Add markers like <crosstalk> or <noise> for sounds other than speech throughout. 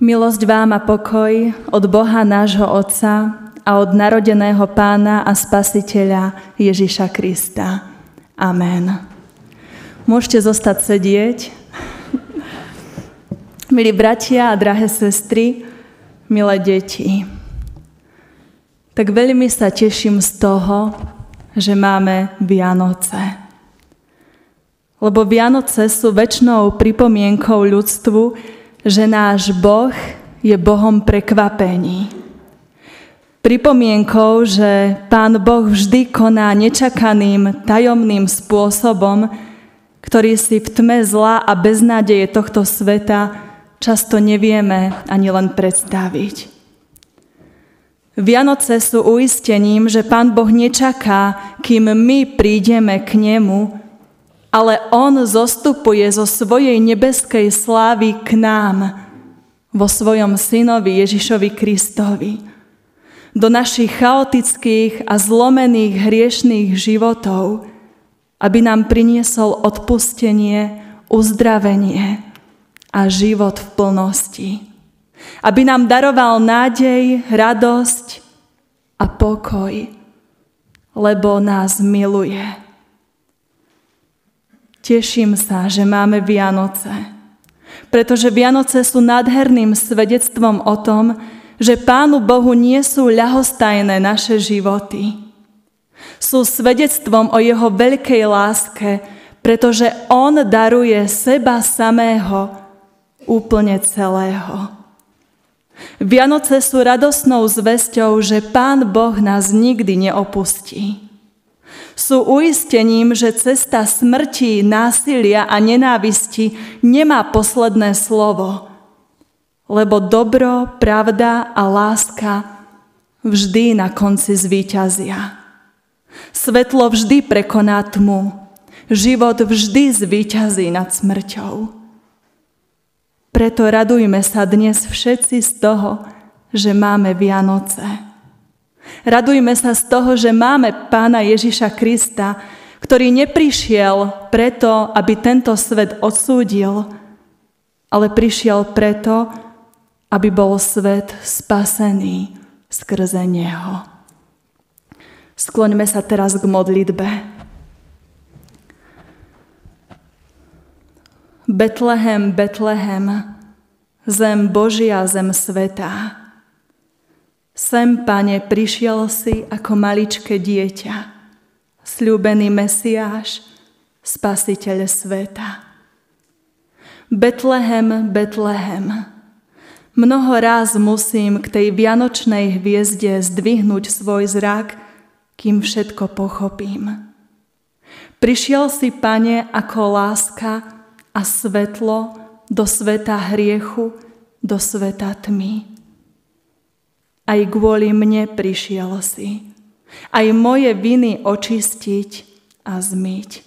Milosť vám a pokoj od Boha nášho Otca a od narodeného Pána a Spasiteľa Ježiša Krista. Amen. Môžete zostať sedieť. <laughs> Milí bratia a drahé sestry, milé deti, tak veľmi sa teším z toho, že máme Vianoce. Lebo Vianoce sú väčšnou pripomienkou ľudstvu, že náš Boh je Bohom prekvapení. Pripomienkou, že Pán Boh vždy koná nečakaným, tajomným spôsobom, ktorý si v tme zla a beznádeje tohto sveta často nevieme ani len predstaviť. Vianoce sú uistením, že Pán Boh nečaká, kým my prídeme k Nemu, ale On zostupuje zo svojej nebeskej slávy k nám vo svojom synovi Ježišovi Kristovi do našich chaotických a zlomených hriešných životov, aby nám priniesol odpustenie, uzdravenie a život v plnosti. Aby nám daroval nádej, radosť a pokoj, lebo nás miluje. Teším sa, že máme Vianoce, pretože Vianoce sú nádherným svedectvom o tom, že Pánu Bohu nie sú ľahostajné naše životy. Sú svedectvom o Jeho veľkej láske, pretože On daruje seba samého úplne celého. Vianoce sú radosnou zväzťou, že Pán Boh nás nikdy neopustí sú uistením, že cesta smrti, násilia a nenávisti nemá posledné slovo, lebo dobro, pravda a láska vždy na konci zvíťazia. Svetlo vždy prekoná tmu, život vždy zvíťazí nad smrťou. Preto radujme sa dnes všetci z toho, že máme Vianoce. Radujme sa z toho, že máme pána Ježiša Krista, ktorý neprišiel preto, aby tento svet odsúdil, ale prišiel preto, aby bol svet spasený skrze Neho. Skloňme sa teraz k modlitbe. Betlehem, Betlehem, zem Božia, zem svetá. Sem, pane, prišiel si ako maličké dieťa, sľúbený Mesiáš, spasiteľ sveta. Betlehem, Betlehem, mnoho ráz musím k tej vianočnej hviezde zdvihnúť svoj zrak, kým všetko pochopím. Prišiel si, pane, ako láska a svetlo do sveta hriechu, do sveta tmy. Aj kvôli mne prišiel si. Aj moje viny očistiť a zmyť.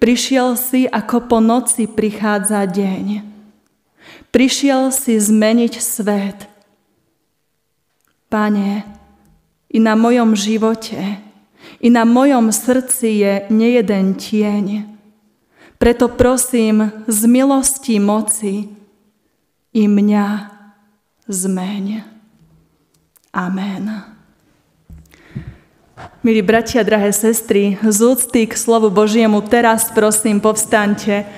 Prišiel si, ako po noci prichádza deň. Prišiel si zmeniť svet. Pane, i na mojom živote, i na mojom srdci je nejeden tieň. Preto prosím, z milosti moci i mňa zmeň. Amen. Milí bratia, drahé sestry, z úcty k slovu Božiemu teraz prosím povstaňte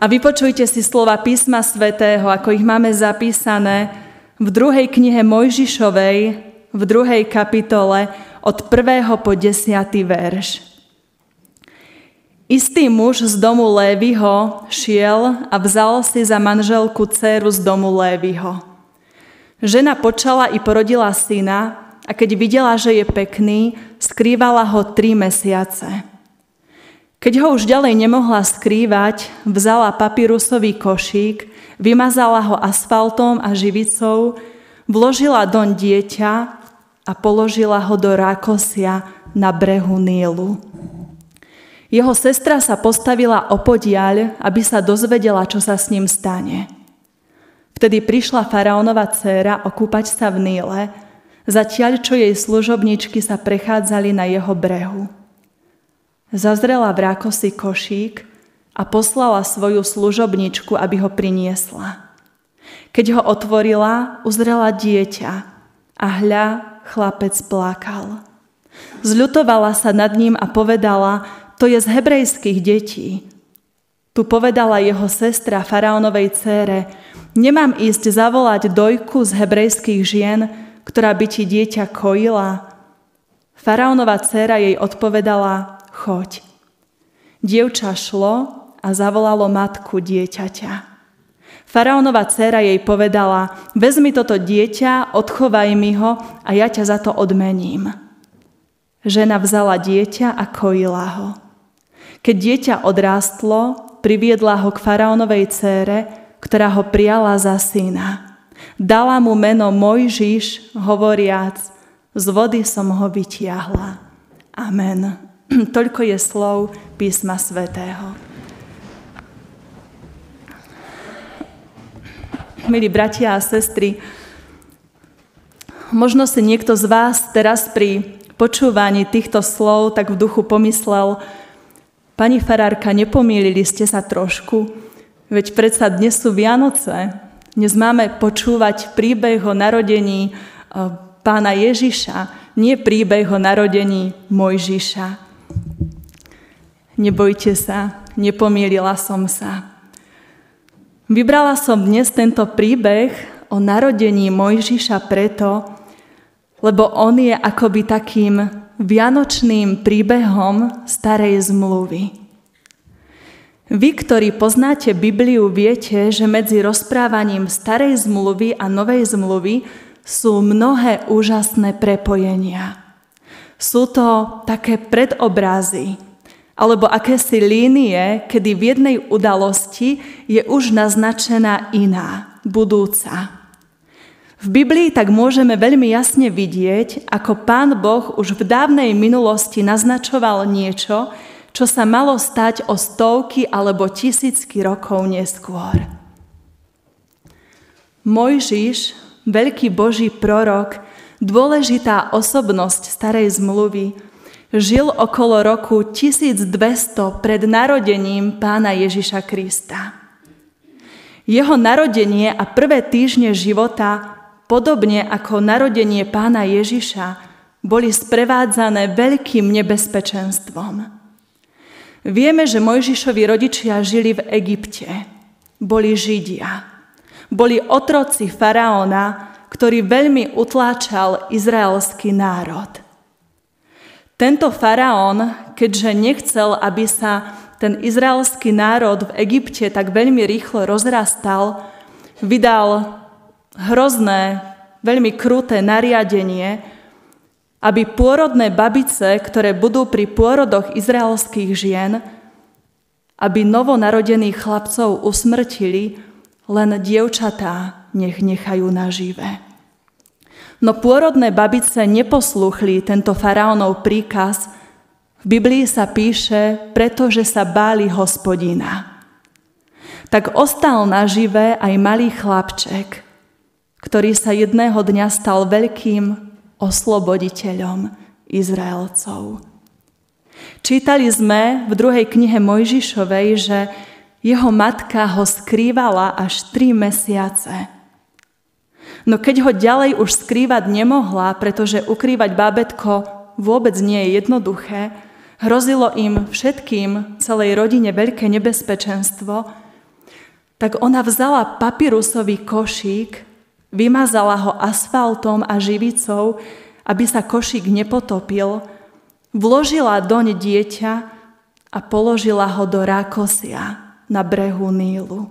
a vypočujte si slova písma svätého, ako ich máme zapísané v druhej knihe Mojžišovej, v druhej kapitole od 1. po 10. verš. Istý muž z domu Lévyho šiel a vzal si za manželku dceru z domu Lévyho. Žena počala i porodila syna a keď videla, že je pekný, skrývala ho tri mesiace. Keď ho už ďalej nemohla skrývať, vzala papírusový košík, vymazala ho asfaltom a živicou, vložila doň dieťa a položila ho do rákosia na brehu Nílu. Jeho sestra sa postavila opodiaľ, aby sa dozvedela, čo sa s ním stane. Vtedy prišla faraónova dcéra okúpať sa v Níle, zatiaľ čo jej služobničky sa prechádzali na jeho brehu. Zazrela v rákosi košík a poslala svoju služobničku, aby ho priniesla. Keď ho otvorila, uzrela dieťa a hľa, chlapec plakal. Zľutovala sa nad ním a povedala, to je z hebrejských detí. Tu povedala jeho sestra faraónovej cére, nemám ísť zavolať dojku z hebrejských žien, ktorá by ti dieťa kojila. Faraónova dcéra jej odpovedala, choď. Dievča šlo a zavolalo matku dieťaťa. Faraónova dcéra jej povedala, vezmi toto dieťa, odchovaj mi ho a ja ťa za to odmením. Žena vzala dieťa a kojila ho. Keď dieťa odrástlo, priviedla ho k faraónovej cére, ktorá ho prijala za syna. Dala mu meno Mojžiš, hovoriac, z vody som ho vytiahla. Amen. <clears throat> Toľko je slov písma svätého. Milí bratia a sestry, možno si niekto z vás teraz pri počúvaní týchto slov tak v duchu pomyslel, Pani farárka, nepomýlili ste sa trošku, veď predsa dnes sú Vianoce. Dnes máme počúvať príbeh o narodení e, pána Ježiša, nie príbeh o narodení Mojžiša. Nebojte sa, nepomýlila som sa. Vybrala som dnes tento príbeh o narodení Mojžiša preto, lebo on je akoby takým vianočným príbehom starej zmluvy. Vy, ktorí poznáte Bibliu, viete, že medzi rozprávaním starej zmluvy a novej zmluvy sú mnohé úžasné prepojenia. Sú to také predobrazy, alebo akési línie, kedy v jednej udalosti je už naznačená iná, budúca. V Biblii tak môžeme veľmi jasne vidieť, ako Pán Boh už v dávnej minulosti naznačoval niečo, čo sa malo stať o stovky alebo tisícky rokov neskôr. Mojžiš, veľký Boží prorok, dôležitá osobnosť starej zmluvy, žil okolo roku 1200 pred narodením pána Ježiša Krista. Jeho narodenie a prvé týždne života podobne ako narodenie pána Ježiša, boli sprevádzané veľkým nebezpečenstvom. Vieme, že Mojžišovi rodičia žili v Egypte. Boli Židia. Boli otroci faraóna, ktorý veľmi utláčal izraelský národ. Tento faraón, keďže nechcel, aby sa ten izraelský národ v Egypte tak veľmi rýchlo rozrastal, vydal hrozné, veľmi kruté nariadenie, aby pôrodné babice, ktoré budú pri pôrodoch izraelských žien, aby novonarodených chlapcov usmrtili, len dievčatá nech nechajú nažive. No pôrodné babice neposlúchli tento faraónov príkaz. V Biblii sa píše, pretože sa báli hospodina. Tak ostal nažive aj malý chlapček, ktorý sa jedného dňa stal veľkým osloboditeľom Izraelcov. Čítali sme v druhej knihe Mojžišovej, že jeho matka ho skrývala až tri mesiace. No keď ho ďalej už skrývať nemohla, pretože ukrývať bábetko vôbec nie je jednoduché, hrozilo im všetkým, celej rodine veľké nebezpečenstvo, tak ona vzala papirusový košík Vymazala ho asfaltom a živicou, aby sa košík nepotopil, vložila doň dieťa a položila ho do rákosia na brehu Nílu.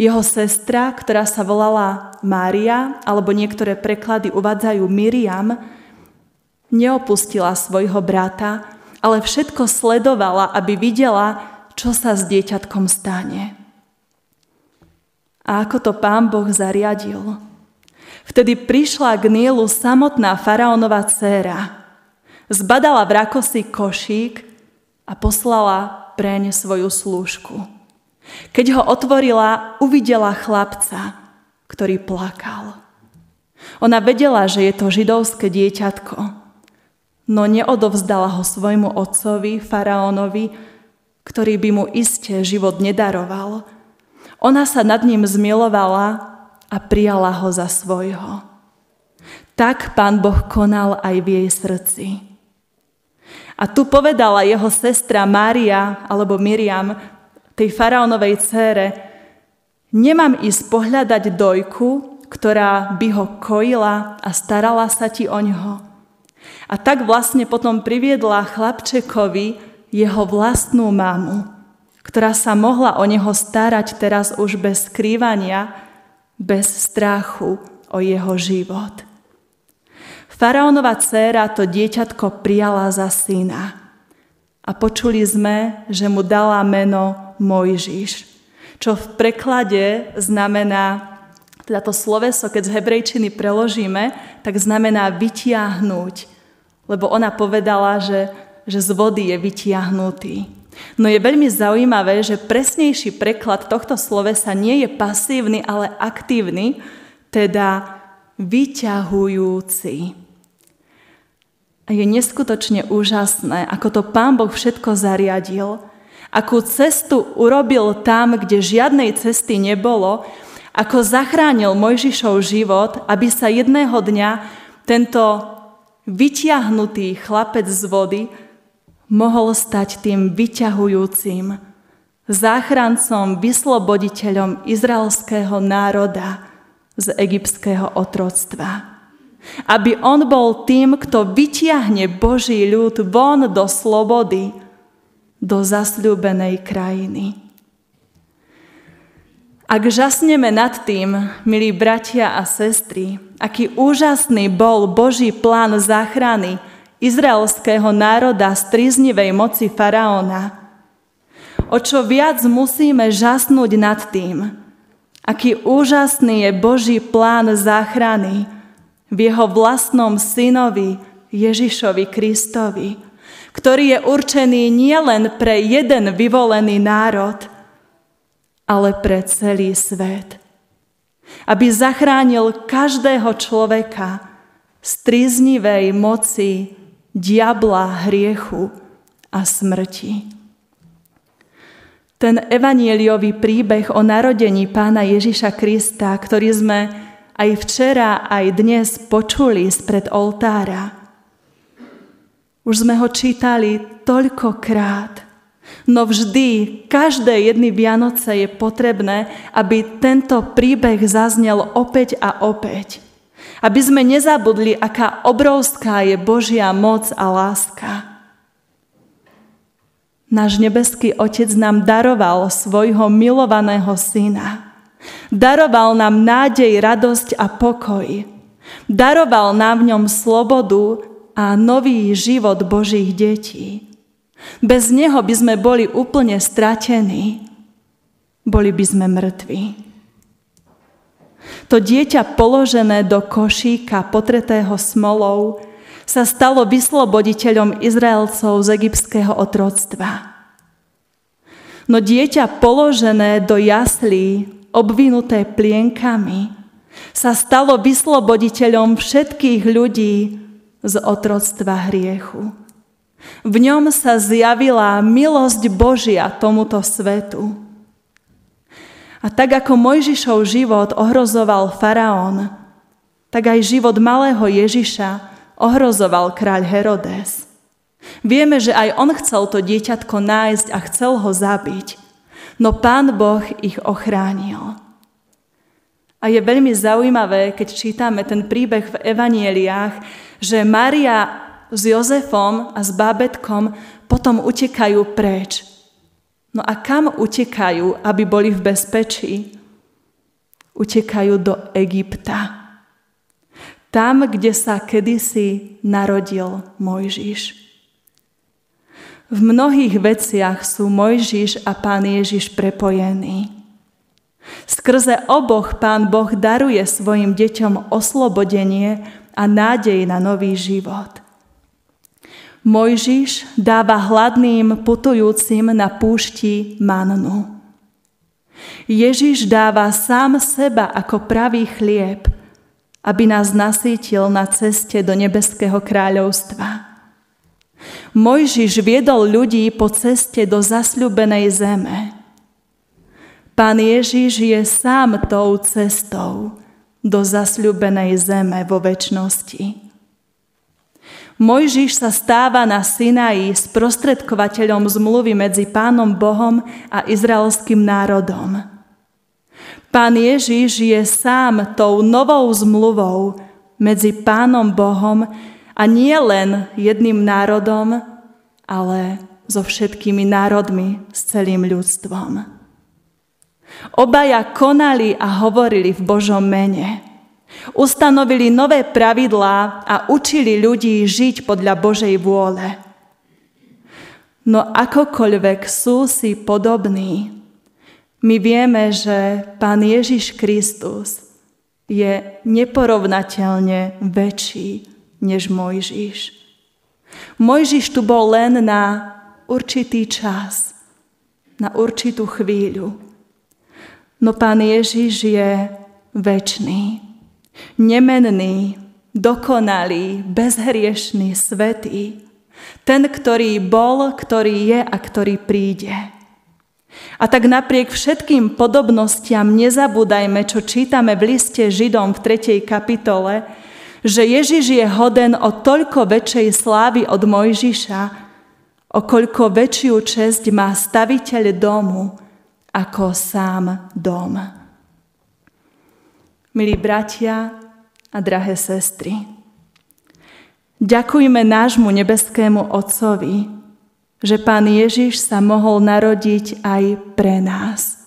Jeho sestra, ktorá sa volala Mária, alebo niektoré preklady uvádzajú Miriam, neopustila svojho brata, ale všetko sledovala, aby videla, čo sa s dieťatkom stane a ako to pán Boh zariadil. Vtedy prišla k Nílu samotná faraónova dcéra. Zbadala v rakosi košík a poslala preň svoju slúžku. Keď ho otvorila, uvidela chlapca, ktorý plakal. Ona vedela, že je to židovské dieťatko, no neodovzdala ho svojmu otcovi, faraónovi, ktorý by mu iste život nedaroval, ona sa nad ním zmilovala a prijala ho za svojho. Tak pán Boh konal aj v jej srdci. A tu povedala jeho sestra Mária, alebo Miriam, tej faraónovej cére, nemám ísť pohľadať dojku, ktorá by ho kojila a starala sa ti o ňoho. A tak vlastne potom priviedla chlapčekovi jeho vlastnú mamu, ktorá sa mohla o neho starať teraz už bez skrývania, bez strachu o jeho život. Faraónova dcéra to dieťatko prijala za syna. A počuli sme, že mu dala meno Mojžiš, čo v preklade znamená, teda to sloveso, keď z hebrejčiny preložíme, tak znamená vytiahnuť, lebo ona povedala, že, že z vody je vytiahnutý. No je veľmi zaujímavé, že presnejší preklad tohto slovesa nie je pasívny, ale aktívny, teda vyťahujúci. A je neskutočne úžasné, ako to Pán Boh všetko zariadil, akú cestu urobil tam, kde žiadnej cesty nebolo, ako zachránil Mojžišov život, aby sa jedného dňa tento vyťahnutý chlapec z vody mohol stať tým vyťahujúcim, záchrancom, vysloboditeľom izraelského národa z egyptského otroctva. Aby on bol tým, kto vytiahne Boží ľud von do slobody, do zasľúbenej krajiny. Ak žasneme nad tým, milí bratia a sestry, aký úžasný bol Boží plán záchrany izraelského národa z triznivej moci faraóna, o čo viac musíme žasnúť nad tým, aký úžasný je Boží plán záchrany, v jeho vlastnom synovi Ježišovi Kristovi, ktorý je určený nielen pre jeden vyvolený národ, ale pre celý svet. Aby zachránil každého človeka z triznivej moci diabla, hriechu a smrti. Ten evanieliový príbeh o narodení pána Ježiša Krista, ktorý sme aj včera, aj dnes počuli spred oltára. Už sme ho čítali toľkokrát, no vždy, každé jedny Vianoce je potrebné, aby tento príbeh zaznel opäť a opäť. Aby sme nezabudli, aká obrovská je Božia moc a láska. Náš nebeský Otec nám daroval svojho milovaného syna – Daroval nám nádej, radosť a pokoj. Daroval nám v ňom slobodu a nový život Božích detí. Bez neho by sme boli úplne stratení. Boli by sme mŕtvi. To dieťa položené do košíka potretého smolou sa stalo vysloboditeľom Izraelcov z egyptského otroctva. No dieťa položené do jaslí obvinuté plienkami, sa stalo vysloboditeľom všetkých ľudí z otroctva hriechu. V ňom sa zjavila milosť Božia tomuto svetu. A tak ako Mojžišov život ohrozoval faraón, tak aj život malého Ježiša ohrozoval kráľ Herodes. Vieme, že aj on chcel to dieťatko nájsť a chcel ho zabiť no Pán Boh ich ochránil. A je veľmi zaujímavé, keď čítame ten príbeh v evanieliách, že Maria s Jozefom a s bábetkom potom utekajú preč. No a kam utekajú, aby boli v bezpečí? Utekajú do Egypta. Tam, kde sa kedysi narodil Mojžiš. V mnohých veciach sú Mojžiš a Pán Ježiš prepojení. Skrze oboch Pán Boh daruje svojim deťom oslobodenie a nádej na nový život. Mojžiš dáva hladným putujúcim na púšti mannu. Ježiš dáva sám seba ako pravý chlieb, aby nás nasítil na ceste do nebeského kráľovstva. Mojžiš viedol ľudí po ceste do zasľubenej zeme. Pán Ježiš je sám tou cestou do zasľubenej zeme vo väčšnosti. Mojžiš sa stáva na Sinaji sprostredkovateľom zmluvy medzi Pánom Bohom a izraelským národom. Pán Ježiš je sám tou novou zmluvou medzi Pánom Bohom a nie len jedným národom, ale so všetkými národmi, s celým ľudstvom. Obaja konali a hovorili v Božom mene. Ustanovili nové pravidlá a učili ľudí žiť podľa Božej vôle. No akokoľvek sú si podobní, my vieme, že Pán Ježiš Kristus je neporovnateľne väčší než Mojžiš. Mojžiš tu bol len na určitý čas, na určitú chvíľu. No Pán Ježiš je väčší nemenný, dokonalý, bezhriešný, svetý, ten, ktorý bol, ktorý je a ktorý príde. A tak napriek všetkým podobnostiam nezabúdajme, čo čítame v liste Židom v 3. kapitole, že Ježiš je hoden o toľko väčšej slávy od Mojžiša, o koľko väčšiu česť má staviteľ domu ako sám dom. Milí bratia a drahé sestry, ďakujme nášmu nebeskému Otcovi, že Pán Ježiš sa mohol narodiť aj pre nás,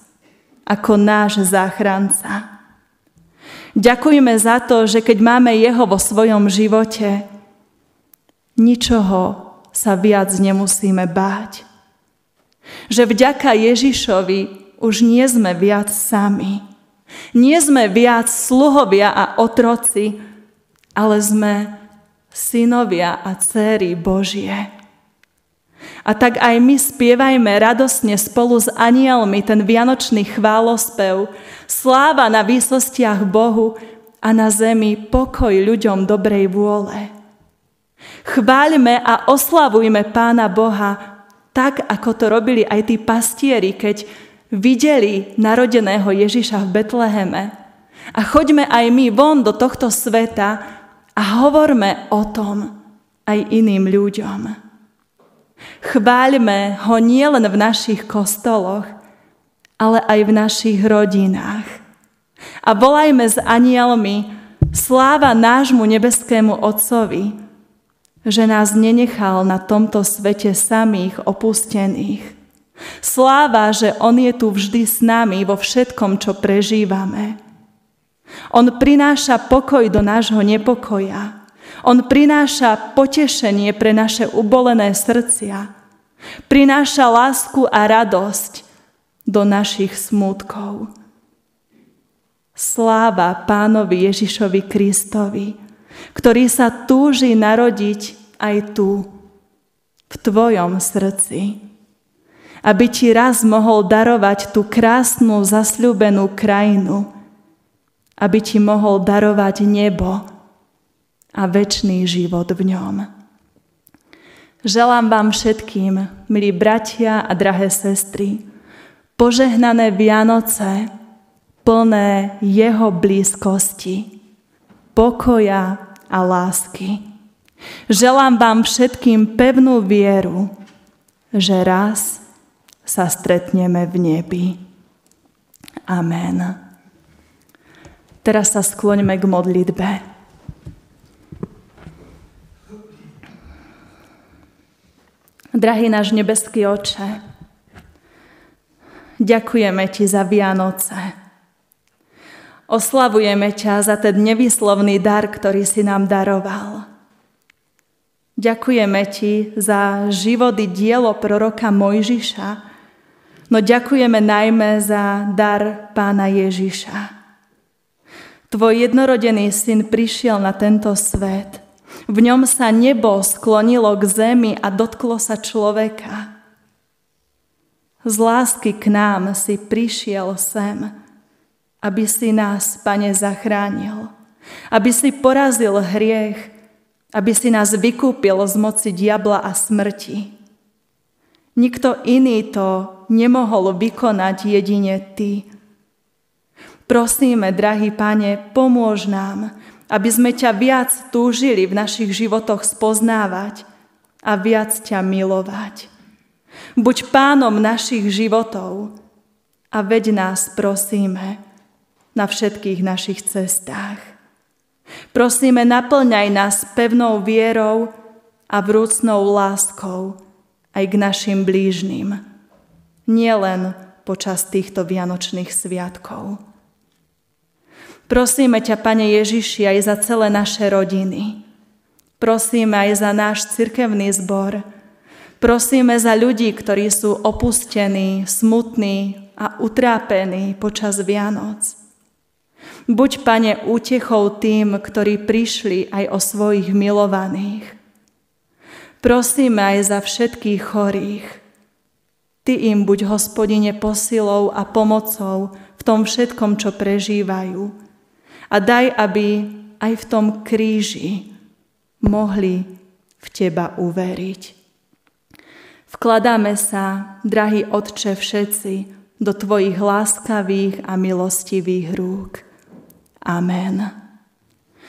ako náš záchranca. Ďakujme za to, že keď máme Jeho vo svojom živote, ničoho sa viac nemusíme báť. Že vďaka Ježišovi už nie sme viac sami nie sme viac sluhovia a otroci, ale sme synovia a céry Božie. A tak aj my spievajme radosne spolu s anielmi ten vianočný chválospev. Sláva na výsostiach Bohu a na zemi pokoj ľuďom dobrej vôle. Chváľme a oslavujme Pána Boha tak, ako to robili aj tí pastieri, keď videli narodeného Ježiša v Betleheme. A choďme aj my von do tohto sveta a hovorme o tom aj iným ľuďom. Chváľme ho nielen v našich kostoloch, ale aj v našich rodinách. A volajme s anielmi sláva nášmu nebeskému Otcovi, že nás nenechal na tomto svete samých opustených, Sláva, že On je tu vždy s nami vo všetkom, čo prežívame. On prináša pokoj do nášho nepokoja. On prináša potešenie pre naše ubolené srdcia. Prináša lásku a radosť do našich smútkov. Sláva Pánovi Ježišovi Kristovi, ktorý sa túži narodiť aj tu, v tvojom srdci aby ti raz mohol darovať tú krásnu, zasľúbenú krajinu, aby ti mohol darovať nebo a väčší život v ňom. Želám vám všetkým, milí bratia a drahé sestry, požehnané Vianoce, plné Jeho blízkosti, pokoja a lásky. Želám vám všetkým pevnú vieru, že raz sa stretneme v nebi. Amen. Teraz sa skloňme k modlitbe. Drahý náš nebeský oče, ďakujeme Ti za Vianoce. Oslavujeme ťa za ten nevyslovný dar, ktorý si nám daroval. Ďakujeme Ti za životy dielo proroka Mojžiša, No ďakujeme najmä za dar pána Ježiša. Tvoj jednorodený syn prišiel na tento svet. V ňom sa nebo sklonilo k zemi a dotklo sa človeka. Z lásky k nám si prišiel sem, aby si nás, Pane, zachránil, aby si porazil hriech, aby si nás vykúpil z moci diabla a smrti. Nikto iný to nemohol vykonať jedine Ty. Prosíme, drahý Pane, pomôž nám, aby sme ťa viac túžili v našich životoch spoznávať a viac ťa milovať. Buď pánom našich životov a veď nás, prosíme, na všetkých našich cestách. Prosíme, naplňaj nás pevnou vierou a vrúcnou láskou aj k našim blížnym. Nielen počas týchto vianočných sviatkov. Prosíme ťa, Pane Ježiši, aj za celé naše rodiny. Prosíme aj za náš cirkevný zbor. Prosíme za ľudí, ktorí sú opustení, smutní a utrápení počas Vianoc. Buď, Pane, útechou tým, ktorí prišli aj o svojich milovaných. Prosíme aj za všetkých chorých. Ty im buď, hospodine, posilou a pomocou v tom všetkom, čo prežívajú. A daj, aby aj v tom kríži mohli v Teba uveriť. Vkladáme sa, drahý Otče, všetci do Tvojich láskavých a milostivých rúk. Amen.